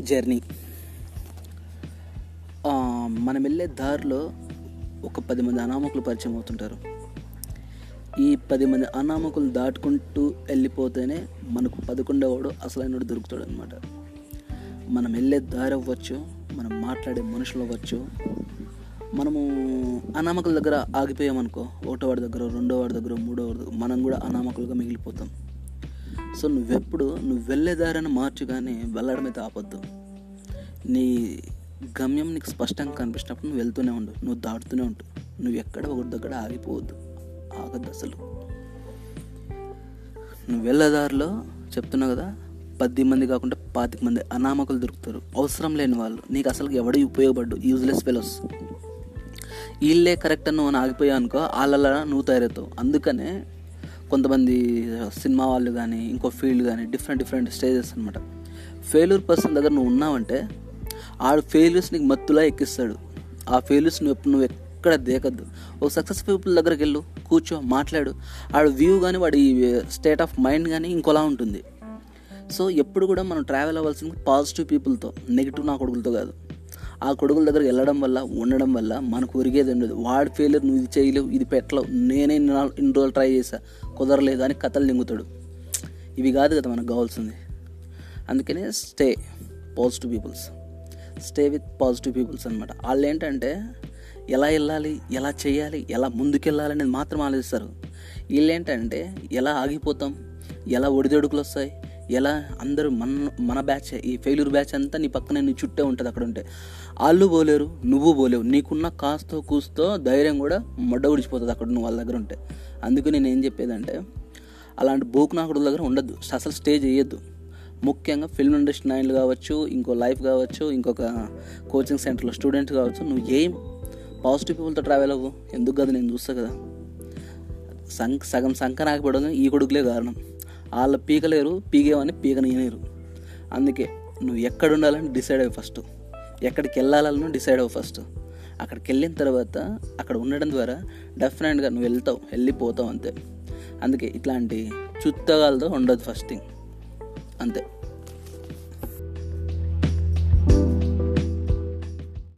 Journey. మనం వెళ్ళే దారిలో ఒక పది మంది అనామకులు పరిచయం అవుతుంటారు. ఈ పది మంది అనామకులు దాటుకుంటూ వెళ్ళిపోతేనే మనకు పదకొండవవాడు అసలైనడు దొరుకుతాడు అనమాట మనం వెళ్ళే దారి అవ్వచ్చు మనం మాట్లాడే మనుషులు అవ్వచ్చు. మనము అనామకుల దగ్గర ఆగిపోయామనుకో ఒకటో వాడి దగ్గర రెండో వాడి దగ్గర మూడో వాడి దగ్గర మనం కూడా అనామకులుగా మిగిలిపోతాం. సో నువ్వెప్పుడు నువ్వు వెళ్ళే దారిని మార్చు కానీ వెళ్ళడం అయితే ఆపొద్దు. నీ గమ్యం నీకు స్పష్టంగా కనిపించినప్పుడు నువ్వు వెళ్తూనే ఉండు. నువ్వు దాటుతూనే ఉండు. నువ్వు ఎక్కడ ఒకటి దగ్గర ఆగిపోవద్దు. ఆగద్దు అసలు. నువ్వు వెళ్ళే దారిలో చెప్తున్నావు కదా పది మంది కాకుండా పాతిక మంది అనామకులు దొరుకుతారు. అవసరం లేని వాళ్ళు. నీకు అసలు ఎవడూ ఉపయోగపడ్డు? యూజ్లెస్ ఫెలోస్ వీళ్ళే కరెక్ట్ అని నువ్వు ఆగిపోయావు అనుకో వాళ్ళ నువ్వు తయారవుతావు. అందుకనే కొంతమంది సినిమా వాళ్ళు కానీ ఇంకో ఫీల్డ్ కానీ డిఫరెంట్ డిఫరెంట్ స్టేజెస్ అనమాట ఫెయిల్యూర్ పర్సన్ దగ్గర నువ్వు ఉన్నావంటే ఆడు ఫెయిల్యూర్స్ నీకు మత్తులా ఎక్కిస్తాడు. ఆ ఫెయిల్యూర్స్ నువ్వు ఎప్పుడు నువ్వు ఎక్కడ దేకద్దు. ఒక సక్సెస్ పీపుల్ దగ్గరికి వెళ్ళు కూర్చో మాట్లాడు. ఆడు వ్యూ కానీ వాడి స్టేట్ ఆఫ్ మైండ్ కానీ ఇంకోలా ఉంటుంది. సో ఎప్పుడు కూడా మనం ట్రావెల్ అవ్వాల్సింది పాజిటివ్ పీపుల్తో నెగిటివ్ నా కొడుకులతో కాదు. ఆ కొడుకుల దగ్గరికి వెళ్ళడం వల్ల ఉండడం వల్ల మనకు ఒరిగేది ఉండదు. వాడు ఫెయిలియర్ నువ్వు ఇది చేయలేవు ఇది పెట్టలేవు. నేనే ఇన్ని ఇన్ని రోజులు ట్రై చేశా. కుదరలేదు అని కథలు నింగుతాడు. ఇవి కాదు కదా మనకు కావాల్సింది. అందుకనే stay positive peoples stay with positive peoples అనమాట వాళ్ళు ఏంటంటే ఎలా వెళ్ళాలి ఎలా చేయాలి ఎలా ముందుకెళ్ళాలి అనేది మాత్రం ఆలోచిస్తారు. వీళ్ళు ఏంటంటే ఎలా ఆగిపోతాం ఎలా ఒడిదొడుకులు వస్తాయి ఎలా అందరూ మన మన బ్యాచ్ ఈ ఫెయిల్యూర్ బ్యాచ్ అంతా నీ పక్కనే నీ చుట్టే ఉంటుంది అక్కడ ఉంటే. వాళ్ళు పోలేరు నువ్వు పోలేవు. నీకున్న కాస్తో కూస్తో ధైర్యం కూడా మొడ్డ ఉడిచిపోతుంది అక్కడ నువ్వు వాళ్ళ దగ్గర ఉంటే. అందుకు నేను ఏం చెప్పేదంటే అలాంటి బోకునాకుడుల దగ్గర ఉండద్దు. అసలు స్టే చేయొద్దు. ముఖ్యంగా ఫిల్మ్ ఇండస్ట్రీ నైన్లు కావచ్చు ఇంకో లైఫ్ కావచ్చు ఇంకొక కోచింగ్ సెంటర్లో స్టూడెంట్ కావచ్చు నువ్వు ఏం పాజిటివ్ పీపుల్తో ట్రావెల్ అవ్వు? ఎందుకు కదా నేను చూస్తా కదా. సం సగం సంఖ ఆగిపోవడం ఈ కొడుకులే కారణం. వాళ్ళ పీకలేరు పీకేవని పీకనీయలేరు. అందుకే నువ్వు ఎక్కడ ఉండాలని డిసైడ్ అవ్వు ఫస్ట్. ఎక్కడికి వెళ్ళాలని డిసైడ్ అవ్వు ఫస్ట్. అక్కడికి వెళ్ళిన తర్వాత అక్కడ ఉండడం ద్వారా డెఫినెట్గా నువ్వు వెళ్తావు వెళ్ళిపోతావు అంతే. అందుకే ఇట్లాంటి చుత్తగాలతో ఉండదు ఫస్ట్ థింగ్ అంతే.